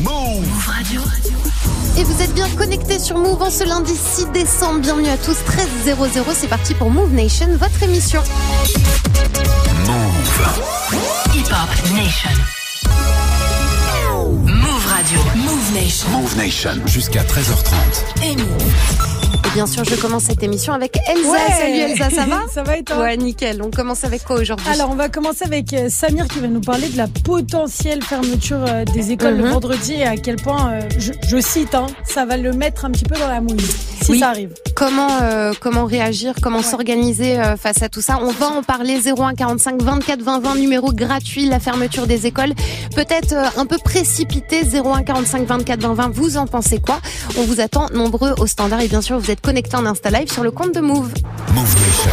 Move Radio. Et vous êtes bien connectés sur Move en ce lundi 6 décembre. Bienvenue à tous, 13 00. C'est parti pour Move Nation, votre émission. Move. Hip Hop Nation. Move Radio. Move Nation. Move Nation. Jusqu'à 13h30. Et Move. Bien sûr, je commence cette émission avec Elsa. Ouais. Salut Elsa, ça va Ça va et toi? Ouais, nickel. On commence avec quoi aujourd'hui? Alors, on va commencer avec euh, Samir qui va nous parler de la potentielle fermeture euh, des écoles Mhm. le vendredi et à quel point, euh, je, je cite, hein, ça va le mettre un petit peu dans la mouille, si Oui. ça arrive. comment euh, comment réagir, comment s'organiser euh, face à tout ça? On va en parler 01 45 24 20 20 numéro gratuit la fermeture des écoles. Peut-être un peu précipité 01 45 24 20 20. Vous en pensez quoi? On vous attend nombreux au standard et bien sûr vous êtes connectés en Insta Live sur le compte de Move. Move Nation.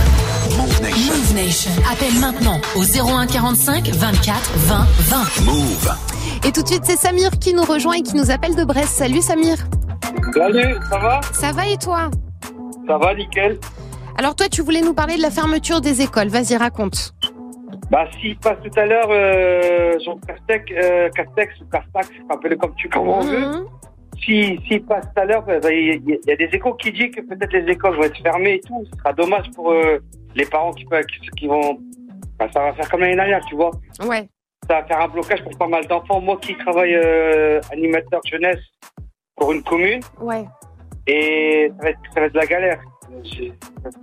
Move Nation. Move Nation. Appelle maintenant au 01 45 24 20 20. Move. Et tout de suite c'est Samir qui nous rejoint et qui nous appelle de Brest. Salut Samir. Salut, ça va? Ça va et toi? Ça va, nickel. Alors toi tu voulais nous parler de la fermeture des écoles. Vas-y raconte. Bah, s'il passe tout à l'heure, euh, Jean Castex, euh, Castex ou Castax, appelez comme tu comment on veut. Si, s'il passe tout à l'heure, bah, il y, y a des échos qui disent que peut-être les écoles vont être fermées et tout. Ce sera dommage pour euh, les parents qui, peuvent- qui, qui vont. Bah, ça va faire comme l'année dernière, tu vois. Ouais. Ça va faire un blocage pour pas mal d'enfants. Moi qui travaille euh, animateur jeunesse pour une commune, Ouais. et ça va être, ça va être de la galère.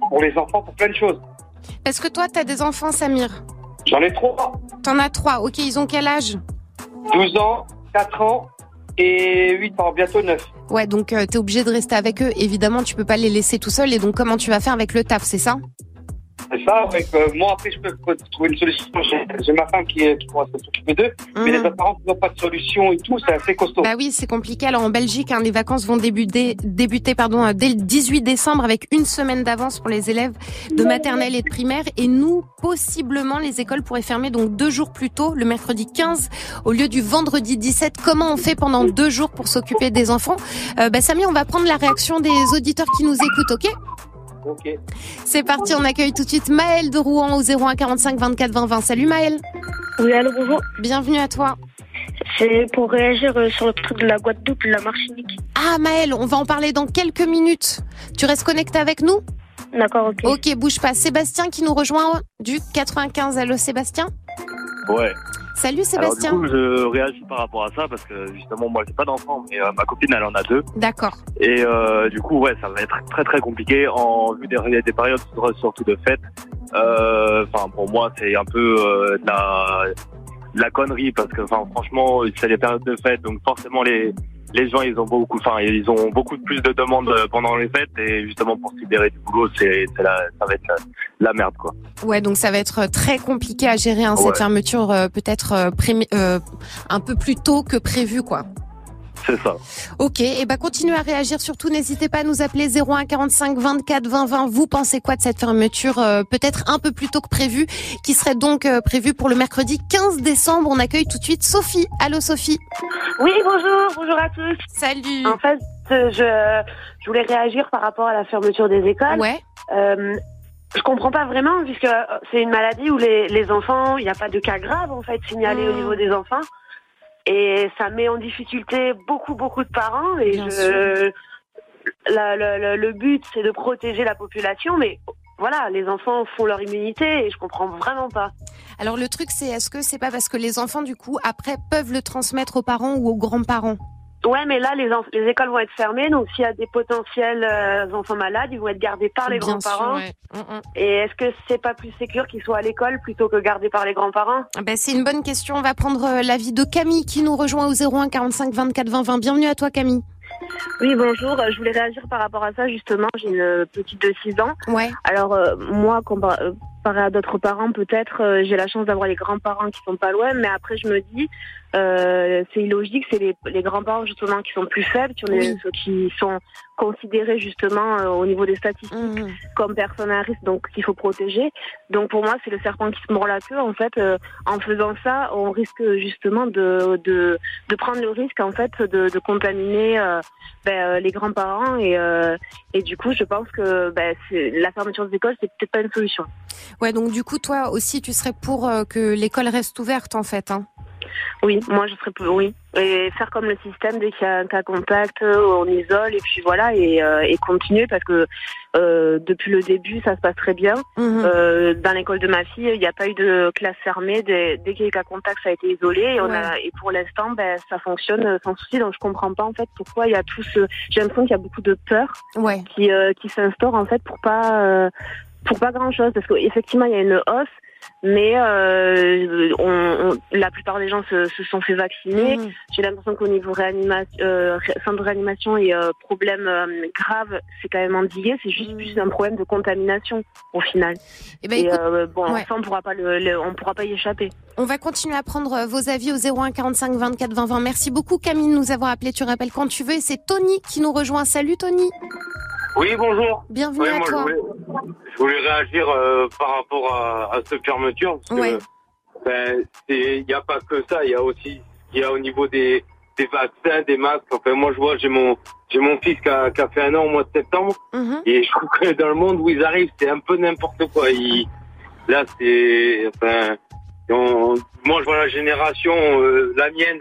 Pour les enfants, pour plein de choses. Parce que toi t'as des enfants Samir? J'en ai trois. T'en as trois. Ok ils ont quel âge? 12 ans, 4 ans et 8 ans, bientôt 9. Ouais, donc euh, t'es obligé de rester avec eux. Évidemment, tu peux pas les laisser tout seuls. Et donc, comment tu vas faire avec le taf, c'est ça? C'est ça, avec, euh, moi après je peux trouver une solution. J'ai ma femme qui, qui pourra s'occuper d'eux, mais les Mhm. autres parents n'ont pas de solution et tout, c'est assez costaud. Bah oui, c'est compliqué. Alors en Belgique, hein, les vacances vont débuter, débuter pardon, euh, dès le 18 décembre avec une semaine d'avance pour les élèves de maternelle et de primaire. Et nous, possiblement, les écoles pourraient fermer donc deux jours plus tôt, le mercredi 15 au lieu du vendredi 17. Comment on fait pendant deux jours pour s'occuper des enfants? Euh, bah, Samy, on va prendre la réaction des auditeurs qui nous écoutent, ok? Ok. C'est parti, on accueille tout de suite Maëlle de Rouen au 01 45 24 20 20. Salut Maëlle, Oui, allô, bonjour. bienvenue à toi. C'est pour réagir euh, sur le truc de la Guadeloupe, de la Martinique. Ah Maëlle, on va en parler dans quelques minutes. Tu restes connecté avec nous? D'accord, ok. Ok, bouge pas. Sébastien qui nous rejoint du 95. Allô Sébastien? Ouais. Salut Alors du Sébastien. coup, je réagis par rapport à ça parce que justement, moi, j'ai pas d'enfant, mais euh, ma copine, elle en a deux. D'accord. Et euh, du coup, ouais, ça va être très très compliqué en vue des, des périodes surtout de fête. Euh, Enfin, pour moi, c'est un peu de la de la connerie parce que, enfin, franchement, c'est les périodes de fête, donc forcément les les gens, ils ont beaucoup, enfin, ils ont beaucoup de plus de demandes euh, pendant les fêtes et justement pour se libérer du boulot, c'est ça va être la, la merde, quoi. Ouais, donc ça va être très compliqué à gérer hein, cette fermeture euh, peut-être euh, euh, un peu plus tôt que prévu quoi. C'est ça. Ok, et ben continuez à réagir. Surtout, n'hésitez pas à nous appeler 01 45 24 20 20. Vous pensez quoi de cette fermeture euh, peut-être un peu plus tôt que prévu, qui serait donc euh, prévue pour le mercredi 15 décembre? On accueille tout de suite Sophie. Allô Sophie. Oui, bonjour, bonjour à tous. Salut. En fait, euh, je, je voulais réagir par rapport à la fermeture des écoles. Ouais. Euh, je comprends pas vraiment, puisque c'est une maladie où les, les enfants, il n'y a pas de cas graves en fait signalés Mm. au niveau des enfants. Et ça met en difficulté beaucoup, beaucoup de parents. Et je, la- le but, c'est de protéger la population, mais voilà, les enfants font leur immunité et je comprends vraiment pas. Alors le truc c'est est-ce que c'est pas parce que les enfants du coup après peuvent le transmettre aux parents ou aux grands-parents? Ouais, mais là, les, les écoles vont être fermées, donc s'il y a des potentiels euh, enfants malades, ils vont être gardés par les Bien grands-parents. sûr, ouais. Mm, mm. Et est-ce que c'est pas plus sécure qu'ils soient à l'école plutôt que gardés par les grands-parents? Ah ben, c'est une bonne question. On va prendre euh, l'avis de Camille qui nous rejoint au 01 45 24 20 20. Bienvenue à toi Camille. Oui, bonjour. Euh, Je voulais réagir par rapport à ça, justement. J'ai une petite de 6 ans. Ouais. Alors, euh, moi, comparé à d'autres parents, peut-être, euh, j'ai la chance d'avoir les grands-parents qui sont pas loin, mais après, je me dis, euh, c'est illogique, c'est les, les grands-parents, justement, qui sont plus faibles, qui, ont Oui. qui sont considérés, justement, euh, au niveau des statistiques Mhm. comme personnes à risque, donc qu'il faut protéger. Donc pour moi, c'est le serpent qui se mord la queue. En fait, euh, en faisant ça, on risque justement de, de, de prendre le risque en fait de, de contaminer euh, ben, euh, les grands-parents et, euh, et du coup, je pense que ben, la fermeture des écoles, c'est peut-être pas une solution. Ouais, donc du coup, toi aussi, tu serais pour euh, que l'école reste ouverte, en fait. Hein? Oui, moi je serais plus, oui. Et faire comme le système, dès qu'il y a un cas contact, euh, on isole et puis voilà, et, euh, et continuer parce que euh, depuis le début, ça se passe très bien. Mhm. Euh, dans l'école de ma fille, il n'y a pas eu de classe fermée. Dès, dès qu'il y a eu cas contact, ça a été isolé. Et, on a, et pour l'instant, ben, ça fonctionne sans souci. Donc je comprends pas en fait pourquoi il y a tout ce. J'ai l'impression qu'il y a beaucoup de peur Ouais. qui, qui s'instaure en fait pour pas pour pas grand chose parce qu'effectivement il y a une hausse mais euh, on, on- la plupart des gens se, se sont fait vacciner Mhm. j'ai l'impression qu'au niveau réanimation euh, centre de réanimation et euh, problème grave c'est quand même endigué c'est juste Mhm. plus un problème de contamination au final Eh ben, et écoute, bon ouais. on pourra pas le, le- on pourra pas y échapper on va continuer à prendre vos avis au 01 45 24 20 20. Merci beaucoup Camille de nous avoir appelé. Tu rappelles quand tu veux. Et c'est Tony qui nous rejoint. Salut Tony. Oui, bonjour. Bienvenue Oui, à moi, je toi. voulais, je voulais réagir euh, par rapport à, à cette fermeture. Parce Ouais. que, ben, il n'y a pas que ça. Il y a aussi il y a au niveau des, des vaccins, des masques. Enfin, moi, je vois, j'ai mon, j'ai mon fils qui a, qui a fait un an au mois de septembre. Mhm. Et je trouve que dans le monde où ils arrivent, c'est un peu n'importe quoi. Ils- là, c'est, enfin, on- moi, je vois la génération, euh, la mienne,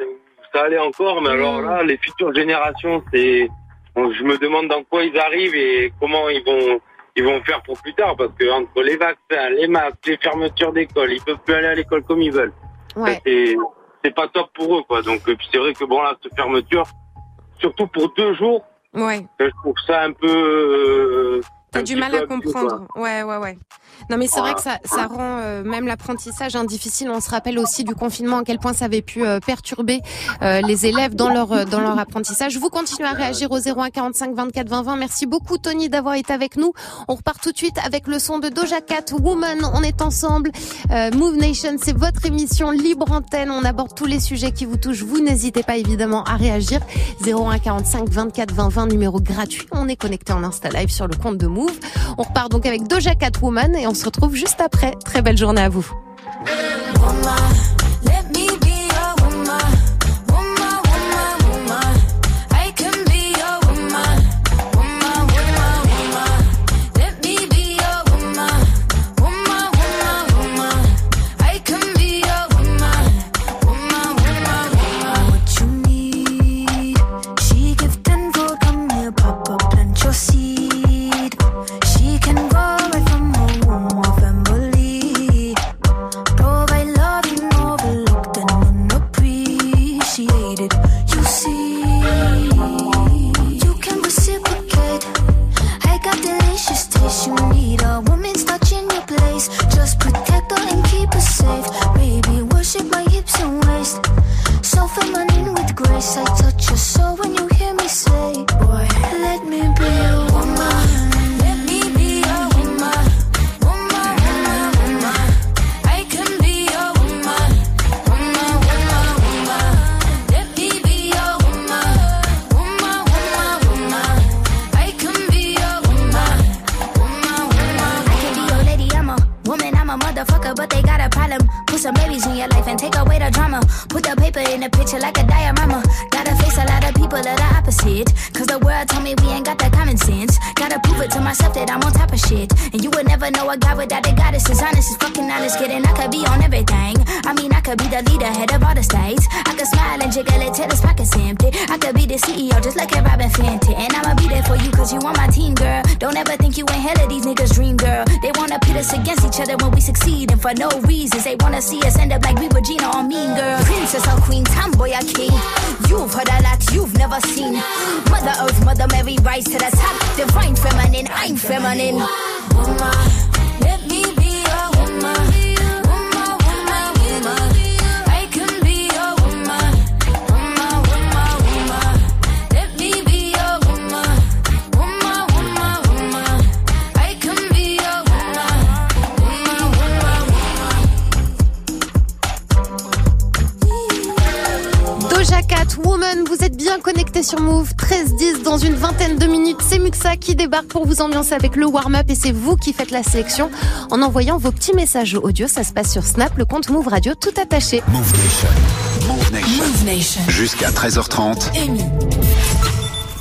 ça allait encore, mais alors Mm. là, les futures générations, c'est, je me demande dans quoi ils arrivent et comment ils vont, ils vont faire pour plus tard, parce que entre les vaccins, les masques, les fermetures d'école, ils peuvent plus aller à l'école comme ils veulent. Ouais. C'est, c'est pas top pour eux, quoi. Donc, euh, puis c'est vrai que bon là, cette fermeture, surtout pour deux jours, Ouais. je trouve ça un peu. euh, T'as du mal à quoi. comprendre. Ouais, ouais, ouais. Non, mais c'est vrai que ça, ça rend euh, même l'apprentissage hein, difficile. On se rappelle aussi du confinement à quel point ça avait pu euh, perturber euh, les élèves dans leur euh, dans leur apprentissage. Vous continuez à réagir au 01 45 24 20 20. Merci beaucoup Tony d'avoir été avec nous. On repart tout de suite avec le son de Doja Cat, Woman. On est ensemble. Euh, Move Nation, c'est votre émission libre antenne. On aborde tous les sujets qui vous touchent. Vous n'hésitez pas évidemment à réagir. 01 45 24 20 20 numéro gratuit. On est connecté en Insta Live sur le compte de Move. On repart donc avec Doja Cat Woman et on se retrouve juste après. Très belle journée à vous. Like a diorama. Gotta face a lot of people that are opposite. Cause the world told me we ain't got that common sense. Gotta prove it to myself that I'm on top of shit. And you would never know a guy without a goddess is honest, is fucking honest. Kidding, I could be on everything. I mean, I could be the leader, head of all the states. I could smile and jiggle it till his pockets empty. I could be the CEO, just like a Robin Fenty. And I'ma be there for you, cause you on my team, girl. Don't ever think you ain't hell of these niggas' dream, girl. They wanna pit us against each other when we succeed, and for no reasons. They wanna see us end up like we Regina or Mean Girl. Princess or Queen, tomboy or king. You've heard a lot you've never seen. Mother Earth, Mother Mary, rise to the top. Divine feminine, I'm feminine. Woman, let me Woman, vous êtes bien connectés sur Move 13-10 dans une vingtaine de minutes. C'est Muxa qui débarque pour vous ambiancer avec le warm-up et c'est vous qui faites la sélection en envoyant vos petits messages audio. Ça se passe sur Snap, le compte Move Radio tout attaché. Move Nation. Move Nation. Move Nation. Jusqu'à 13h30. Amy.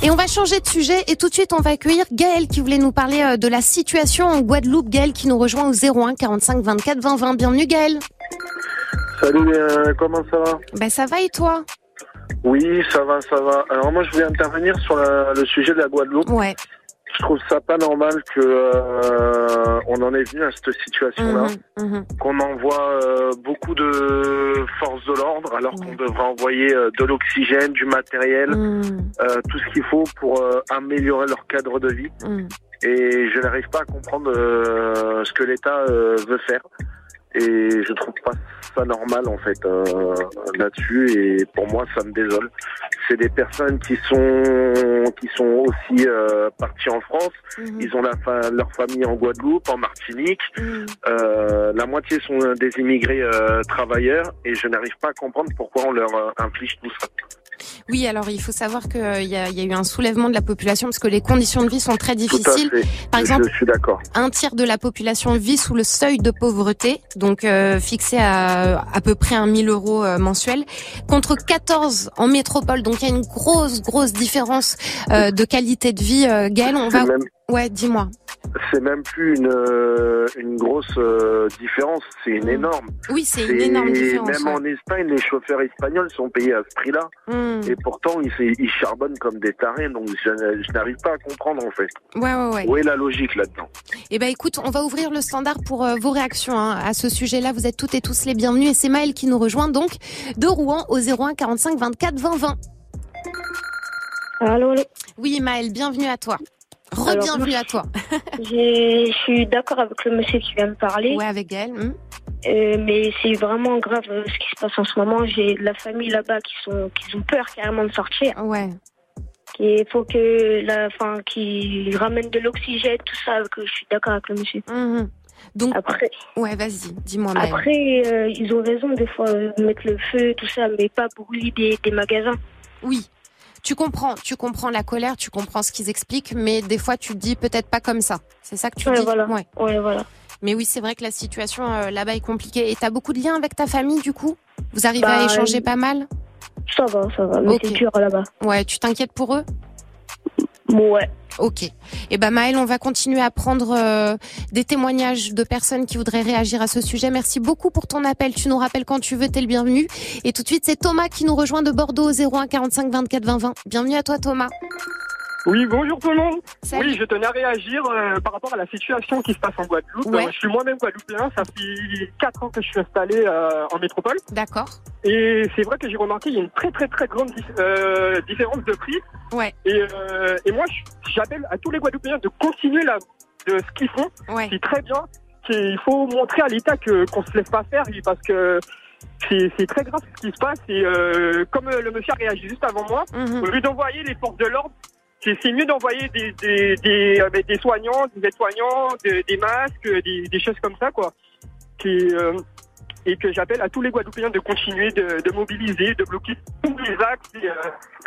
Et on va changer de sujet et tout de suite on va accueillir Gaël qui voulait nous parler euh, de la situation en Guadeloupe. Gaël qui nous rejoint au 01 45 24 20 20. Bienvenue Gaël. Salut, euh, comment ça va? Bah ça va et toi? Oui, ça va, ça va. Alors moi, je voulais intervenir sur la- le sujet de la Guadeloupe. Ouais. Je trouve ça pas normal que euh, on en est venu à cette situation-là, Mhm, mhm. qu'on envoie euh, beaucoup de forces de l'ordre alors qu'on devrait envoyer euh, de l'oxygène, du matériel, Mhm. euh, tout ce qu'il faut pour euh, améliorer leur cadre de vie. Et je n'arrive pas à comprendre euh, ce que l'État veut faire. Et je trouve pas ça normal en fait euh, là-dessus. Et pour moi, ça me désole. C'est des personnes qui sont qui sont aussi euh, parties en France. Mhm. Ils ont la fa- leur famille en Guadeloupe, en Martinique. Mhm. Euh, la moitié sont des immigrés euh, travailleurs. Et je n'arrive pas à comprendre pourquoi on leur euh, inflige tout ça. Oui, alors il faut savoir qu'il y, a, il y a eu un soulèvement de la population parce que les conditions de vie sont très difficiles. Par Je- exemple, je suis d'accord. un tiers de la population vit sous le seuil de pauvreté, donc euh, fixé à à peu près un 1000 euros euh, mensuels, contre 14 en métropole. Donc il y a une grosse, grosse différence euh, de qualité de vie. Euh, Gaël, on va... Même- Ouais, dis-moi. c'est même plus une, euh, une grosse euh, différence, c'est une énorme. Oui, c'est une énorme différence. Même ouais. en Espagne, les chauffeurs espagnols sont payés à ce prix-là. Hmm. Et pourtant, ils, ils charbonnent comme des tarés, donc je, je n'arrive pas à comprendre en fait. Ouais, ouais, ouais. Où est la logique là-dedans? Eh ben écoute, on va ouvrir le standard pour euh, vos réactions hein, à ce sujet-là. Vous êtes toutes et tous les bienvenus et c'est Maël qui nous rejoint donc de Rouen au 01 45 24 20 20. Allô, allô. Oui Maël, bienvenue à toi. Re-bienvenue à toi. Je suis d'accord avec le monsieur qui vient me parler. Ouais, avec elle. hmm. Euh, mais c'est vraiment grave euh, ce qui se passe en ce moment. J'ai de la famille là-bas qui sont qui ont peur carrément de sortir. Ouais. Il faut que la fin qui ramène de l'oxygène, tout ça. Que je suis d'accord avec le monsieur. Mhm. Donc après. Ouais, vas-y, dis-moi. Après, euh, ils ont raison des fois de mettre le feu, tout ça, mais pas brûler des, des magasins. Oui. Tu comprends, tu comprends la colère, tu comprends ce qu'ils expliquent, mais des fois tu te dis peut-être pas comme ça. C'est ça que tu Ouais, dis. voilà. Ouais. Ouais, voilà. Mais oui, c'est vrai que la situation euh, là-bas est compliquée. Et t'as beaucoup de liens avec ta famille du coup? Vous arrivez à Bah, échanger euh, pas mal? Ça va, ça va. Mais c'est dur là-bas. Ouais, tu t'inquiètes pour eux? Ouais. Ok. Et ben Maëlle, on va continuer à prendre euh, des témoignages de personnes qui voudraient réagir à ce sujet. Merci beaucoup pour ton appel. Tu nous rappelles quand tu veux, t'es le bienvenu. Et tout de suite, c'est Thomas qui nous rejoint de Bordeaux au 01 45 24 20 20. Bienvenue à toi Thomas. Oui, bonjour tout le monde. Salut. Oui, je tenais à réagir euh, par rapport à la situation qui se passe en Guadeloupe. Ouais. Euh, je suis moi-même guadeloupéen, ça fait 4 ans que je suis installé euh, en métropole. D'accord. Et c'est vrai que j'ai remarqué qu'il y a une très très très grande dif- différence de prix. Ouais. Et, et moi, j'appelle à tous les Guadeloupéens de continuer la, de ce qu'ils font. Ouais. C'est très bien. Il faut montrer à l'État qu'on se laisse pas faire parce que c'est très grave ce qui se passe. Et comme le monsieur a réagi juste avant moi, Mhm. au lieu d'envoyer les forces de l'ordre, c'est mieux d'envoyer des, des, des, euh, des soignants, des aides-soignants, des, des masques, des, des choses comme ça, quoi. Qui, euh, et que j'appelle à tous les Guadeloupéens de continuer de, de mobiliser, de bloquer tous les axes et, euh,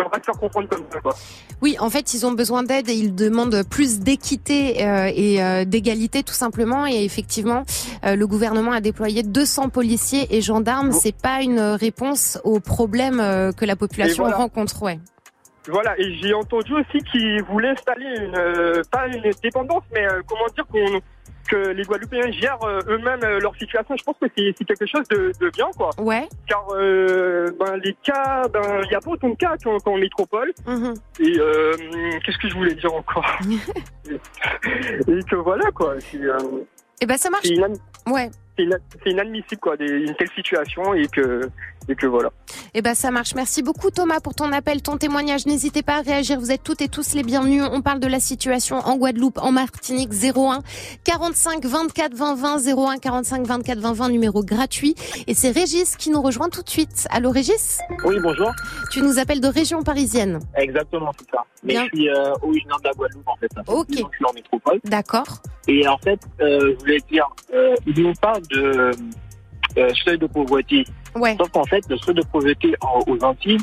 on va se faire comprendre comme ça, quoi. Oui, en fait, ils ont besoin d'aide et ils demandent plus d'équité euh, et euh, d'égalité tout simplement. Et effectivement, euh, le gouvernement a déployé 200 policiers et gendarmes. C'est pas une réponse aux problèmes euh, que la population voilà. rencontre. Ouais. Voilà, et j'ai entendu aussi qu'ils voulaient installer une, euh, pas une dépendance, mais euh, comment dire qu'on que les Guadeloupéens gèrent euh, eux-mêmes euh, leur situation. Je pense que c'est c'est quelque chose de, de bien, quoi. Ouais. Car euh, ben, les cas, ben il y a pas autant de cas qu'en métropole. Mhm. Et euh, qu'est-ce que je voulais dire encore? Et que voilà, quoi. C'est euh, Et ben ça marche. Ouais. C'est ina- c'est inadmissible, quoi, des- une telle situation et que et que voilà. Eh ben ça marche. Merci beaucoup Thomas pour ton appel, ton témoignage. N'hésitez pas à réagir. Vous êtes toutes et tous les bienvenus. On parle de la situation en Guadeloupe, en Martinique 01 45 24 20 20 01 45 24 20 20 numéro gratuit. Et c'est Régis qui nous rejoint tout de suite. Allô Régis? Oui, bonjour. Tu nous appelles de région parisienne. Exactement, c'est ça. Mais Bien. je suis euh, originaire de la Guadeloupe, en fait. Ok. que Je suis en métropole. D'accord. Et en fait, euh, je voulais dire, euh, il nous parle de euh, seuil de pauvreté. Ouais. Sauf qu'en fait, le seuil de pauvreté en- aux Antilles,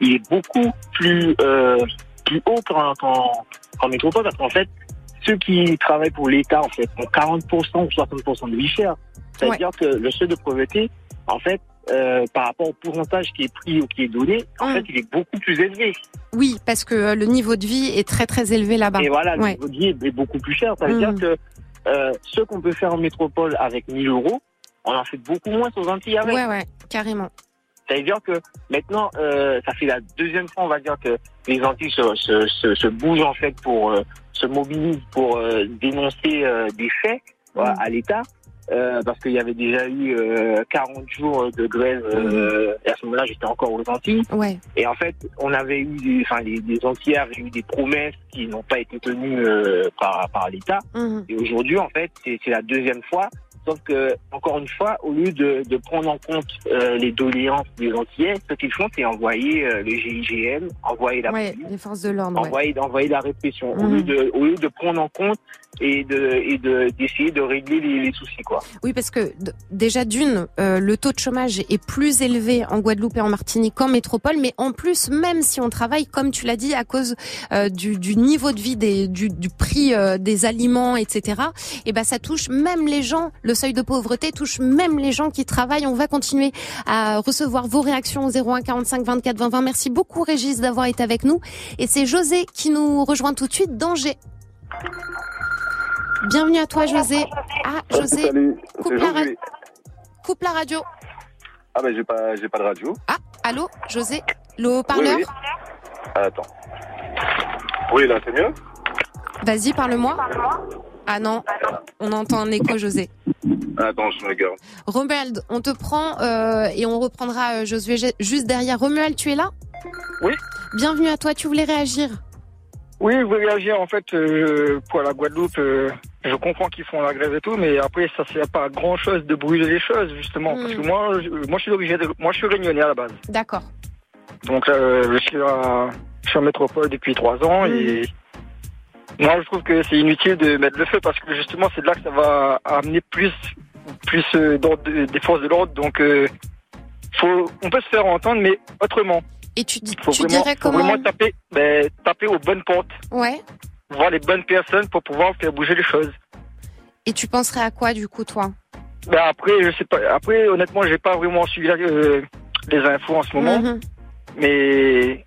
il est beaucoup plus, euh, plus haut qu'en qu'en- qu'en métropole, parce qu'en fait, ceux qui travaillent pour l'État, en fait, ont 40% ou 60% de vie chère. C'est-à-dire que le seuil de pauvreté, en fait, euh, par rapport au pourcentage qui est pris ou qui est donné, en Hum. fait, il est beaucoup plus élevé. Oui, parce que euh, le niveau de vie est très très élevé là-bas. Et voilà, le niveau de vie est beaucoup plus cher. Ça veut dire que euh, ce qu'on peut faire en métropole avec 1000 euros, on en fait beaucoup moins aux Antilles avec. Ouais, ouais, carrément. Ça veut dire que maintenant, euh, ça fait la deuxième fois, on va dire, que les Antilles se, se, se, se bougent en fait pour euh, se mobilisent pour euh, dénoncer euh, des faits voilà, à l'État. Euh, parce qu'il y avait déjà eu euh, 40 jours de grève euh, et à ce moment-là j'étais encore aux Antilles Ouais. et en fait on avait eu des, enfin les, les Antilles avaient eu des promesses qui n'ont pas été tenues euh, par, par l'État Mhm. et aujourd'hui en fait c'est la deuxième fois sauf que encore une fois au lieu de, de prendre en compte euh, les doléances des Antillais ce qu'ils font c'est envoyer euh, le GIGN envoyer la Ouais, les forces de l'ordre. ouais. envoyer, envoyer la répression au, Mhm. lieu de, au lieu de prendre en compte et de et de d'essayer de régler les, les soucis quoi. Oui, parce que déjà d'une, euh, le taux de chômage est plus élevé en Guadeloupe et en Martinique qu'en métropole, mais en plus, même si on travaille, comme tu l'as dit, à cause euh, du, du niveau de vie, des, du, du prix euh, des aliments, etc. Et ben, ça touche même les gens. Le seuil de pauvreté touche même les gens qui travaillent. On va continuer à recevoir vos réactions au 01 45 24 20 20. Merci beaucoup, Régis, d'avoir été avec nous. Et c'est José qui nous rejoint tout de suite d'Angers. Bienvenue à toi, José. Ah, José. Salut, Coupe la, ra- coupe la radio. Ah ben j'ai pas j'ai pas de radio. Ah, allô, José Le haut-parleur Oui, Ah, Attends. Oui là c'est mieux. Vas-y, parle-moi. Ah non, on entend un écho, José. Attends je me garde. Romuald, on te prend euh, et on reprendra euh, Josué ju- juste derrière. Romuald, tu es là? Oui. Bienvenue à toi, tu voulais réagir? Oui, je voulais réagir en fait euh, pour la Guadeloupe. euh, je comprends qu'ils font la grève et tout, mais après ça sert pas à grand chose de brûler les choses justement. Parce que moi, je, moi je suis d'origine, moi je suis réunionnais à la base. D'accord. Donc euh, je suis à, je suis en métropole depuis trois ans et moi je trouve que c'est inutile de mettre le feu parce que justement c'est de là que ça va amener plus, plus euh, des forces de l'ordre. Donc euh, faut, on peut se faire entendre, mais autrement. Et tu, dis- faut tu vraiment, dirais faut comment vraiment taper, ben, taper aux bonnes portes, Ouais. voir les bonnes personnes pour pouvoir faire bouger les choses. Et tu penserais à quoi, du coup, toi? Ben après, je sais pas. Après, honnêtement, j'ai pas vraiment suivi euh, les infos en ce moment, Mhm. mais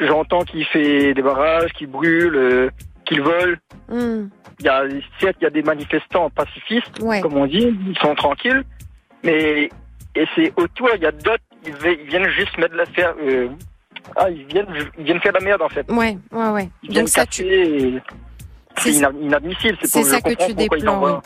j'entends qu'il fait des barrages, qu'il brûle, euh, qu'il vole. Mhm. Il y a certes, il y a des manifestants pacifistes, Ouais. comme on dit, ils sont tranquilles, mais et c'est autour, il y a d'autres, ils, vi- ils viennent juste mettre la faire. euh, ah, ils viennent, ils viennent faire la merde en fait. Ouais, ouais, ouais. Ils viennent Donc ça, et C'est ina- inadmissible. c'est ça que tu déplores, envoient-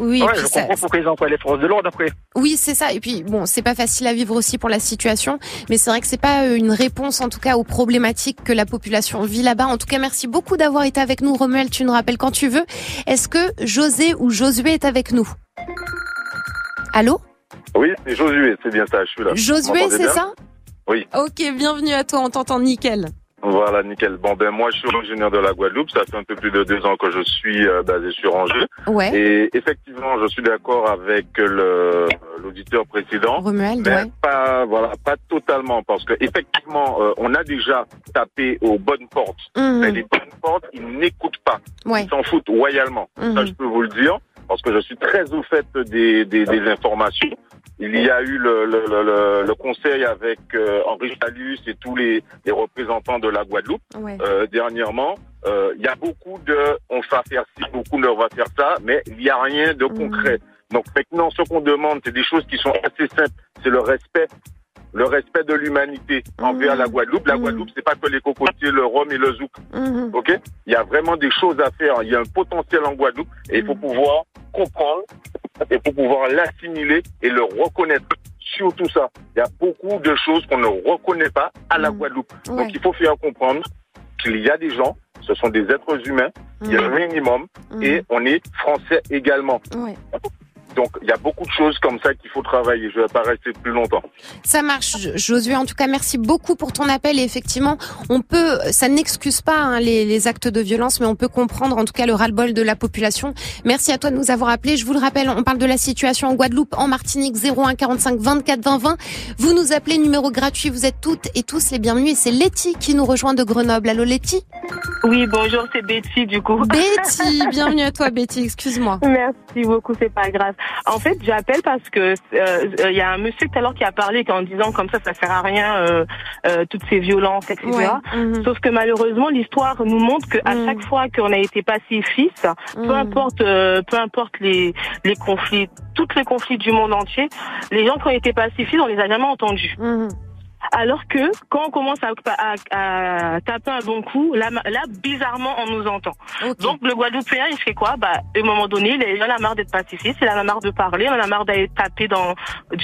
oui. Ouais, puis je ça- comprends pourquoi ils emploient les forces de l'ordre après. Oui, c'est ça. Et puis bon, c'est pas facile à vivre aussi pour la situation, mais c'est vrai que c'est pas euh, une réponse en tout cas aux problématiques que la population vit là-bas. En tout cas, merci beaucoup d'avoir été avec nous, Romuald. Tu nous rappelles quand tu veux. Est-ce que José ou Josué est avec nous? Allô? Oui c'est Josué c'est bien ça je suis là. Josué, c'est ça? Oui. Ok, bienvenue à toi. On t'entend nickel. Voilà, nickel. Bon, ben moi, je suis originaire de la Guadeloupe. Ça fait un peu plus de deux ans que je suis euh, basé sur Angers. Ouais. Et effectivement, je suis d'accord avec le l'auditeur précédent. Romuald, mais ouais. pas, voilà, pas totalement, parce que effectivement, euh, on a déjà tapé aux bonnes portes. Mhm. Mais les bonnes portes, ils n'écoutent pas. Ouais. Ils s'en foutent royalement. Mhm. Ça, je peux vous le dire, parce que je suis très au fait des, des, des informations. Il y a eu le, le, le, le- le conseil avec euh, Henri Chalus et tous les, les représentants de la Guadeloupe Ouais. euh, dernièrement. Euh, Il y a beaucoup de on va faire ci, beaucoup on va faire ça, mais il n'y a rien de concret. Donc maintenant, ce qu'on demande, c'est des choses qui sont assez simples. C'est le respect, le respect de l'humanité envers la Guadeloupe. La Guadeloupe, c'est pas que les cocotiers, le rhum et le zouk. Mhm. Ok? Il y a vraiment des choses à faire. Il y a un potentiel en Guadeloupe et il faut pouvoir comprendre et pour pouvoir l'assimiler et le reconnaître. Surtout ça. Il y a beaucoup de choses qu'on ne reconnaît pas à la Guadeloupe. Ouais. Donc il faut faire comprendre qu'il y a des gens, ce sont des êtres humains, il y a un minimum et on est français également. Ouais. Donc il y a beaucoup de choses comme ça qu'il faut travailler. Je ne vais pas rester plus longtemps. Ça marche, Jo- Josué. En tout cas, merci beaucoup pour ton appel. Et effectivement, on peut, ça n'excuse pas hein, les, les actes de violence, mais on peut comprendre en tout cas le ras-le-bol de la population. Merci à toi de nous avoir appelés. Je vous le rappelle, on parle de la situation en Guadeloupe, en Martinique, 01 45 24 20 20. Vous nous appelez, numéro gratuit. Vous êtes toutes et tous les bienvenus. Et c'est Letty qui nous rejoint de Grenoble. Allô, Letty? Oui, bonjour, c'est Betty du coup. Betty, bienvenue à toi, Betty. Excuse-moi. Merci beaucoup, c'est pas grave. En fait, j'appelle parce que euh, il y a un monsieur tout à l'heure qui a parlé en disant comme ça, ça sert à rien euh, euh, toutes ces violences, etc. Ouais, mhm. Sauf que malheureusement, l'histoire nous montre que à chaque fois qu'on a été pacifiste, peu Mhm. importe, euh, peu importe les les conflits, tous les conflits du monde entier, les gens qui ont été pacifistes, on les a jamais entendus. Mhm. Alors que quand on commence à, à- à taper un bon coup, là, là bizarrement, on nous entend. Donc le Guadeloupéen, il fait quoi? Bah, à un moment donné, il en a marre d'être pacifiste, il en a marre de parler, il en a marre d'aller taper dans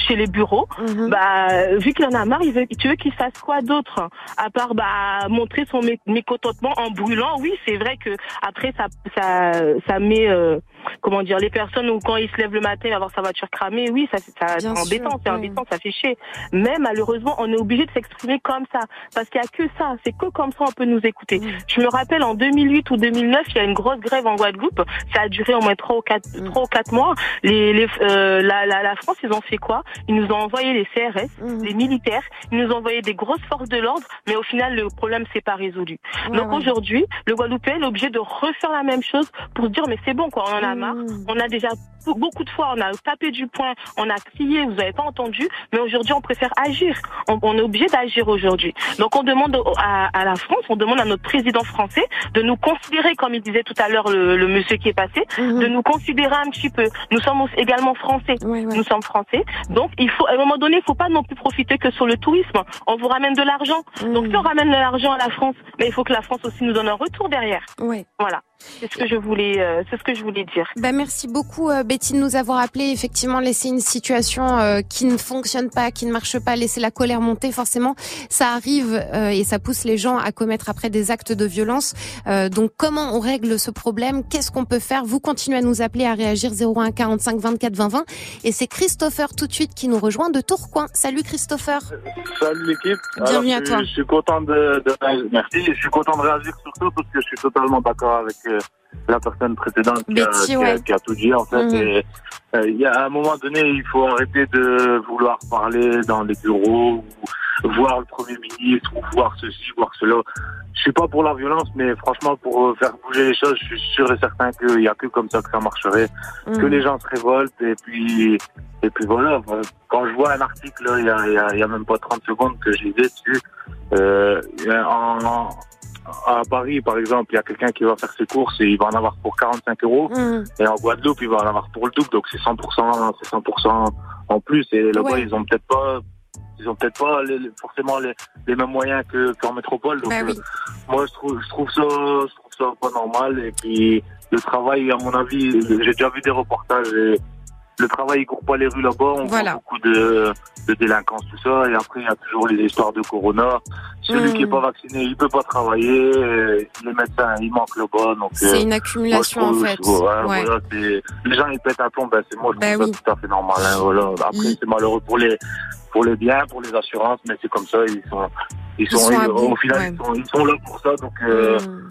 chez les bureaux. Bah, vu qu'il en a marre, il veut, tu veux qu'il fasse quoi d'autre? À part bah montrer son mé- mécontentement en brûlant. Oui, c'est vrai que après ça, ça, ça met euh, comment dire les personnes où quand il se lève le matin, il va voir sa voiture cramée. Oui, ça, c'est- ça, c'est embêtant, c'est embêtant, ça fait chier. Mais malheureusement, on est obligé de s'exprimer comme ça parce qu'il y a que ça. C'est que comme ça on peut nous écouter. Je me rappelle en 2008 ou 2009, il y a une grosse grève en Guadeloupe. Ça a duré au moins trois ou quatre, trois ou quatre mois. Les, les, euh, la, la, la France, ils ont fait quoi? Ils nous ont envoyé les CRS, les militaires. Ils nous ont envoyé des grosses forces de l'ordre, mais au final, le problème s'est pas résolu. Ouais, Donc ouais. aujourd'hui, le Guadeloupéen est obligé de refaire la même chose pour se dire mais c'est bon quoi, on en a marre. On a déjà beaucoup de fois, on a tapé du poing, on a crié, vous avez pas entendu, mais aujourd'hui on préfère agir. On, on est obligé d'agir aujourd'hui. Donc on demande à, à la France, on demande à notre président français de nous considérer, comme il disait tout à l'heure le, le monsieur qui est passé, de nous considérer un petit peu. Nous sommes également français. Nous sommes français. Donc il faut, à un moment donné, il faut pas non plus profiter que sur le tourisme. On vous ramène de l'argent. Donc si on ramène de l'argent à la France, mais il faut que la France aussi nous donne un retour derrière. Ouais. Voilà. C'est ce que je voulais, euh, c'est ce que je voulais dire. Bah merci beaucoup euh, Betty de nous avoir appelé. Effectivement, laisser une situation euh, qui ne fonctionne pas, qui ne marche pas, laisser la colère monter, forcément, ça arrive euh, et ça pousse les gens à commettre après des actes de violence. Euh, donc comment on règle ce problème? Qu'est-ce qu'on peut faire? Vous continuez à nous appeler, à réagir 01 45 24 20 20. Et c'est Christopher tout de suite qui nous rejoint de Tourcoing. Salut Christopher. Salut l'équipe. Bienvenue Alors, à je- toi. Je suis content de, de- merci. Je suis content de réagir surtout parce que je suis totalement d'accord avec euh, la personne précédente qui, a, Betty, qui a- ouais. qui a tout dit en fait. Et, euh, il y a un moment donné, il faut arrêter de vouloir parler dans les bureaux ou voir le premier ministre ou voir ceci, voir cela. Je suis pas pour la violence, mais franchement pour euh, faire bouger les choses, je suis sûr et certain qu'il y a que comme ça que ça marcherait, Mhm. que les gens se révoltent et puis et puis voilà. Quand je vois un article, il y a, il y, a, il y a même pas 30 secondes que je lisais dessus, euh, en- à Paris, par exemple, il y a quelqu'un qui va faire ses courses et il va en avoir pour 45 euros. Mhm. Et en Guadeloupe, il va en avoir pour le double, donc c'est 100%, c'est 100% en plus. Et là-bas, Ouais. ils ont peut-être pas, ils ont peut-être pas les- forcément les, les mêmes moyens que qu'en métropole. Donc, Bah oui. euh, moi, je trouve, je trouve ça, je trouve ça pas normal. Et puis, le travail, à mon avis, j'ai déjà vu des reportages. Et le travail, il court pas les rues là-bas. On Voilà. voit beaucoup de, de délinquance, tout ça. Et après, il y a toujours les histoires de Corona. Celui qui est pas vacciné, il peut pas travailler. Les médecins, ils manquent là-bas. Donc, C'est euh, une accumulation, moi, en fait. trouve- Ouais, Ouais. voilà, les gens, ils pètent un plomb. Ben, c'est moi, je Bah trouve oui. ça tout à fait normal. hein, voilà. Après, c'est malheureux pour les, pour les biens, pour les assurances, mais c'est comme ça. Ils sont, ils Ils sont, ils- au final, ouais. ils, sont, ils sont là pour ça. Donc, euh, Mm.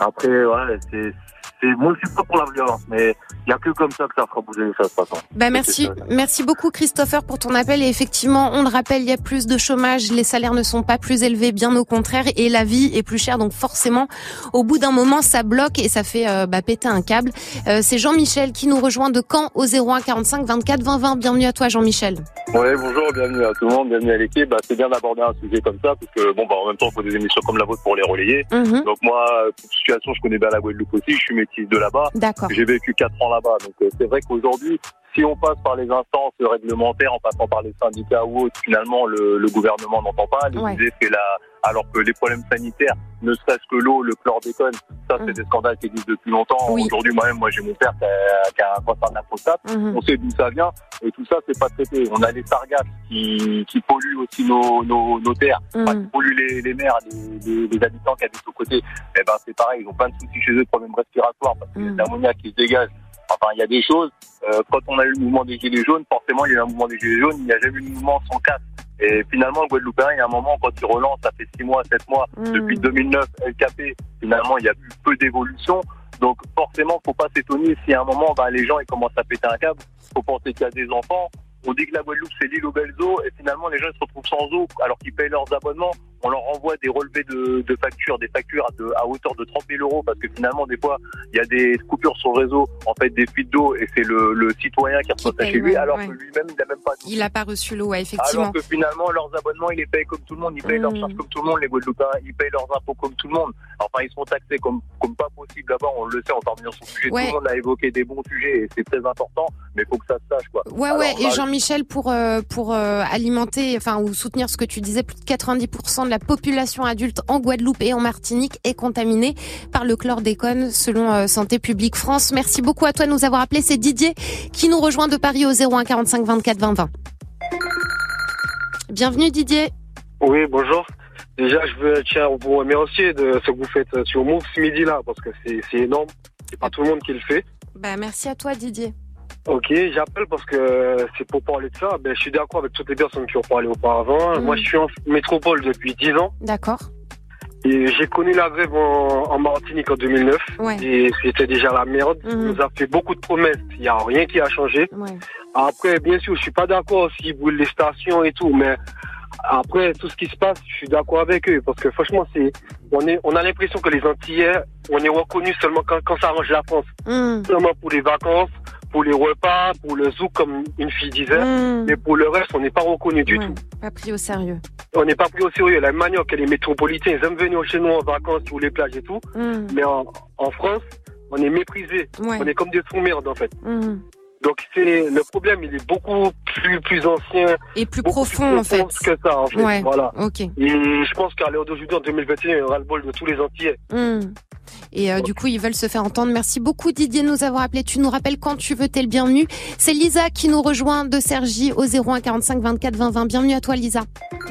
après, ouais, c'est, c'est, moi, je suis pas pour la violence, mais il y a que comme ça que ça fera bouger les choses, de toute façon. Bah merci, merci beaucoup Christopher pour ton appel et effectivement on le rappelle il y a plus de chômage, les salaires ne sont pas plus élevés, bien au contraire et la vie est plus chère donc forcément au bout d'un moment ça bloque et ça fait euh, bah, péter un câble. Euh, c'est Jean-Michel qui nous rejoint de Caen au 01 45 24 20 20. Bienvenue à toi Jean-Michel. Ouais, bonjour, bienvenue à tout le monde, bienvenue à l'équipe. Bah, c'est bien d'aborder un sujet comme ça, parce que bon, bah, en même temps, il faut des émissions comme la vôtre pour les relayer. Mhm. Donc moi, pour situation, je connais bien la Guadeloupe aussi. Je suis de là-bas. D'accord. J'ai vécu quatre ans là-bas, donc euh, c'est vrai qu'aujourd'hui, si on passe par les instances réglementaires, en passant par les syndicats ou autres, finalement, le, le gouvernement n'entend pas. Ouais. la, alors que les problèmes sanitaires, ne serait-ce que l'eau, le chlordécone, ça, c'est des scandales qui existent depuis longtemps. Oui. Aujourd'hui, moi-même, moi, j'ai mon père qui a, qui a un cancer de la prostate. Mhm. On sait d'où ça vient. Et tout ça, c'est pas traité. On a les sargasses qui, qui polluent aussi nos, nos, nos terres, enfin, qui polluent les, les mers, les, les, les habitants qui habitent aux côtés. Eh ben, c'est pareil. Ils ont plein de soucis chez eux, de problèmes respiratoires, parce qu'il y a de l'ammoniac qui se dégage. Enfin, il y a des choses. Euh, quand on a eu le mouvement des Gilets jaunes, forcément, il y a eu un mouvement des Gilets jaunes. Il n'y a jamais eu de mouvement sans casse. Et finalement, le Guadeloupéen, il y a un moment, quand il relance, ça fait six mois, sept mois, Mm. depuis 2009, LKP, finalement, il y a eu peu d'évolution. Donc, forcément, faut pas s'étonner si à un moment, bah, les gens, ils commencent à péter un câble. Faut penser qu'il y a des enfants. On dit que la Guadeloupe, c'est l'île aux belles eaux, et finalement, les gens, ils se retrouvent sans eau, alors qu'ils payent leurs abonnements. on leur envoie des relevés de, de factures, des factures à, de- à hauteur de 30 000 euros parce que finalement des fois il y a des coupures sur le réseau, en fait des fuites d'eau et c'est le, le citoyen qui reçoit ça chez lui ouais, alors ouais. que lui-même il n'a même pas Il a pas reçu l'eau, ouais, effectivement. alors que finalement, leurs abonnements, ils les payent comme tout le monde, ils payent leurs charges comme tout le monde, les Guadeloupéens, ils payent leurs impôts comme tout le monde. Enfin, ils sont taxés comme, comme pas possible d'abord, on le sait, on revenir sur le sujet, tout le monde a évoqué des bons sujets et c'est très important, mais il faut que ça se sache, quoi. Ouais, Alors, ouais. Et Jean-Michel, pour euh, pour euh, alimenter, enfin ou soutenir ce que tu disais, plus de 90% de la population adulte en Guadeloupe et en Martinique est contaminée par le chlordécone, selon euh, Santé publique France. Merci beaucoup à toi de nous avoir appelé. C'est Didier qui nous rejoint de Paris au 01 45 24 20 20. Bienvenue Didier. Oui, bonjour. Déjà, je veux tiens vous remercier de ce que vous faites sur Move ce midi-là, parce que c'est c'est énorme. C'est pas tout le monde qui le fait. Bah merci à toi Didier. Ok, j'appelle parce que c'est pour parler de ça. Ben, je suis d'accord avec toutes les personnes qui ont parlé auparavant. Mhm. Moi, je suis en métropole depuis 10 ans. D'accord. Et j'ai connu la grève en, en Martinique en 2009. Ouais. Et c'était déjà la merde. On nous a fait beaucoup de promesses. Il n'y a rien qui a changé. Ouais. Après, bien sûr, je suis pas d'accord s'ils brûlent les stations et tout, mais après tout ce qui se passe, je suis d'accord avec eux parce que franchement, c'est on est on a l'impression que les Antillais, on est reconnus seulement quand, quand ça arrange la France, Mm. seulement pour les vacances, pour les repas, pour le zouk comme une fille disait, Mm. mais pour le reste, on n'est pas reconnu du Ouais, tout. Pas pris au sérieux. On n'est pas pris au sérieux. La manière que les métropolitains, ils aiment venir chez nous en vacances sur les plages et tout, Mm. mais en, en France, on est méprisé. Ouais. On est comme des sous-merdes en fait. Mm. Donc c'est le problème, il est beaucoup plus plus ancien et plus profond, en fait. que ça en fait. Ouais, Voilà. ok. Et je pense qu'à l'heure d'aujourd'hui, en 2021, il y aura le bol de tous les Antillais. Hmm. Et euh, du coup, ils veulent se faire entendre. Merci beaucoup Didier de nous avoir appelé. Tu nous rappelles quand tu veux, t'es le bienvenu. C'est Lisa qui nous rejoint de Sergi au 01 45 24 20 20. Bienvenue à toi Lisa.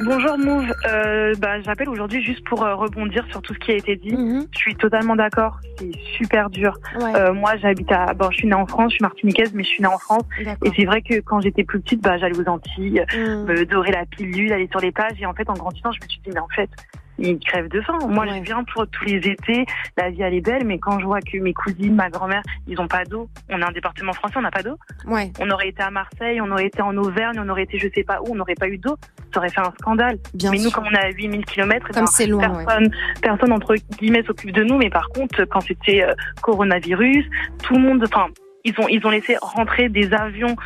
Bonjour Move, euh, bah, j'appelle aujourd'hui juste pour euh, rebondir sur tout ce qui a été dit. Je suis totalement d'accord, c'est super dur. Ouais. Euh, moi j'habite à, bon je suis née en France, je suis martiniquaise mais je suis en France. Et c'est vrai que quand j'étais plus petite, bah, j'allais aux Antilles, Mm. me dorer la pilule, aller sur les plages et en fait en grandissant je me suis dit mais en fait ils crèvent de faim. Moi je viens pour tous les étés, la vie elle est belle mais quand je vois que mes cousines, ma grand-mère, ils ont pas d'eau, on a un département français, on n'a pas d'eau. Ouais. On aurait été à Marseille, on aurait été en Auvergne, on aurait été je sais pas où, on n'aurait pas eu d'eau. Ça aurait fait un scandale. Bien mais nous, comme on est à 8000 km, Comme loin, personne, personne entre guillemets s'occupe de nous. Mais par contre, quand c'était euh, coronavirus, tout le monde, enfin, ils ont, ils ont laissé rentrer des avions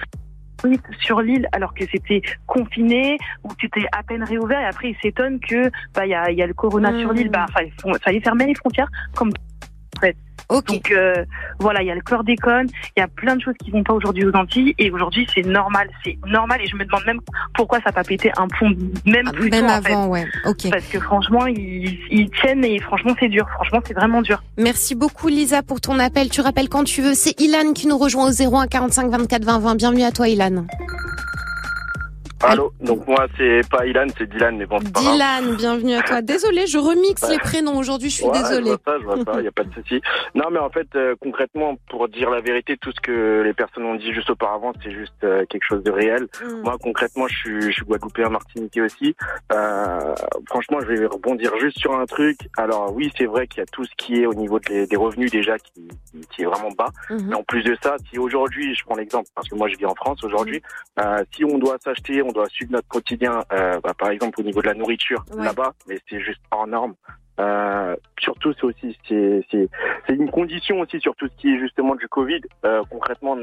sur l'île alors que c'était confiné ou c'était à peine réouvert. Et après ils s'étonnent que bah il y a, il y a le corona sur l'île. Bah enfin, il faut- fallait fermer les frontières comme en fait. Donc euh, voilà, il y a le chlordécone, il y a plein de choses qui vont pas aujourd'hui aux Antilles et aujourd'hui c'est normal, c'est normal et je me demande même pourquoi ça n'a pas pété un pont même plus même tôt, en avant, fait. ouais. Ok. Parce que franchement ils, ils tiennent et franchement c'est dur, franchement c'est vraiment dur. Merci beaucoup Lisa pour ton appel. Tu rappelles quand tu veux. C'est Ilan qui nous rejoint au 01 45 24 20 20. Bienvenue à toi Ilan. Allô, donc moi c'est pas Ilan, c'est Dylan, mais bon, c'est pas grave. Dylan, bienvenue à toi. Désolée, je remixe les prénoms aujourd'hui. Je suis Ouais, désolée. Je vois ça, je vois ça, y a pas de souci. Non, mais en fait, euh, concrètement, pour dire la vérité, tout ce que les personnes ont dit juste auparavant, c'est juste euh, quelque chose de réel. Mm. Moi, concrètement, je suis, je suis guadeloupéen, martiniquais aussi. Euh, franchement, je vais rebondir juste sur un truc. Alors oui, c'est vrai qu'il y a tout ce qui est au niveau des, des revenus déjà qui, est vraiment bas. Mhm. Mais en plus de ça, si aujourd'hui, je prends l'exemple, parce que moi je vis en France aujourd'hui, euh, si on doit s'acheter, on doit suivre notre quotidien, euh, bah, par exemple au niveau de la nourriture Ouais. là-bas, mais c'est juste hors norme. Euh, surtout, c'est aussi c'est c'est une condition aussi sur tout ce qui est justement du Covid. Euh, concrètement,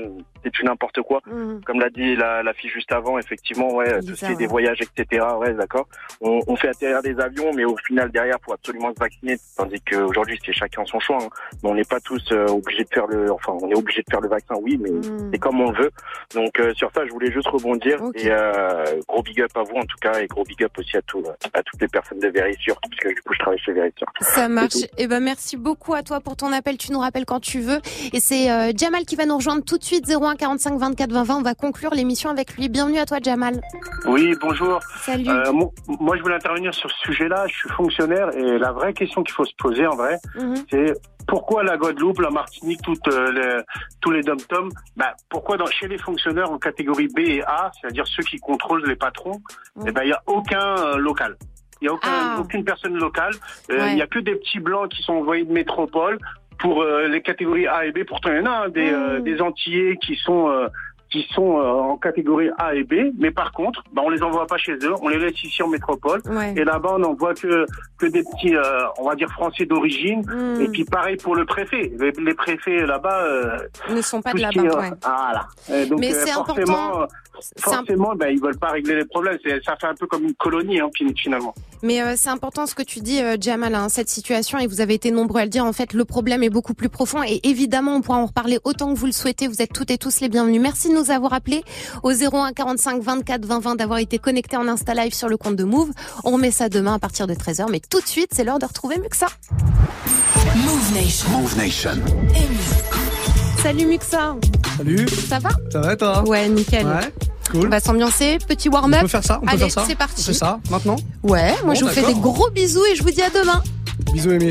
c'est du n'importe quoi. Mhm. Comme l'a dit la, la fille juste avant, effectivement, ouais, tout ce qui est des voyages, etc. Ouais, d'accord. On, on fait atterrir des avions, mais au final derrière, faut absolument se vacciner. Tandis qu'aujourd'hui, c'est chacun son choix. hein. Mais on n'est pas tous euh, obligés de faire le, enfin, on est obligé de faire le vaccin, oui, mais Mm. c'est comme on le veut. Donc euh, sur ça, je voulais juste rebondir et euh, gros big up à vous en tout cas et gros big up aussi à tout, à toutes les personnes de Vérissure, puisque du coup je travaille chez Vérissure. Ça marche. Eh ben merci beaucoup à toi pour ton appel. Tu nous rappelles quand tu veux. Et c'est euh, Jamal qui va nous rejoindre tout de suite 01 45 24 20 20. On va conclure l'émission avec lui. Bienvenue à toi Jamal. Oui, bonjour. Salut. Euh, mo- moi, je voulais intervenir sur ce sujet-là. Je suis fonctionnaire et la vraie question qu'il faut se poser en vrai, Mhm. c'est pourquoi la Guadeloupe, la Martinique, toutes euh, les- tous les dom-toms, bah, pourquoi dans, chez les fonctionnaires en catégorie B et A, c'est-à-dire ceux qui contrôlent les patrons, eh ben, il n'y a aucun local. Il n'y a aucun, aucune personne locale. Euh, Il Ouais. n'y a que des petits blancs qui sont envoyés de métropole pour euh, les catégories A et B. Pourtant, il y en a hein, des, euh, des Antillais qui sont... euh, qui sont euh, en catégorie A et B, mais par contre, bah, on les envoie pas chez eux, on les laisse ici en métropole, Ouais. et là-bas on n'envoie que que des petits, euh, on va dire français d'origine, Mm. et puis pareil pour le préfet, les, les préfets là-bas euh, ne sont pas de là-bas. euh, ouais. Voilà. Et donc Mais euh, c'est forcément, important. C'est un- forcément, ben, ils veulent pas régler les problèmes. Ça fait un peu comme une colonie, hein, fin- finalement. Mais euh, c'est important ce que tu dis, euh, Jamal, hein, cette situation, et vous avez été nombreux à le dire, en fait, le problème est beaucoup plus profond, et évidemment, on pourra en reparler autant que vous le souhaitez, vous êtes toutes et tous les bienvenus. Merci de nous avoir appelés au 01 45 24 20 20, d'avoir été connectés en Insta Live sur le compte de Move. On remet ça demain à partir de 13h, mais tout de suite, c'est l'heure de retrouver Muxa. Move Nation. Move Nation. Salut Muxa Salut. Ça va? Ça va toi? Ouais, nickel. Ouais, cool. On va s'ambiancer, petit warm-up. On peut faire ça, on peut Allez, faire ça. c'est parti. Fait ça, maintenant? Ouais, moi Bon, je vous fais des gros bisous et je vous dis à demain. Bisous Amy.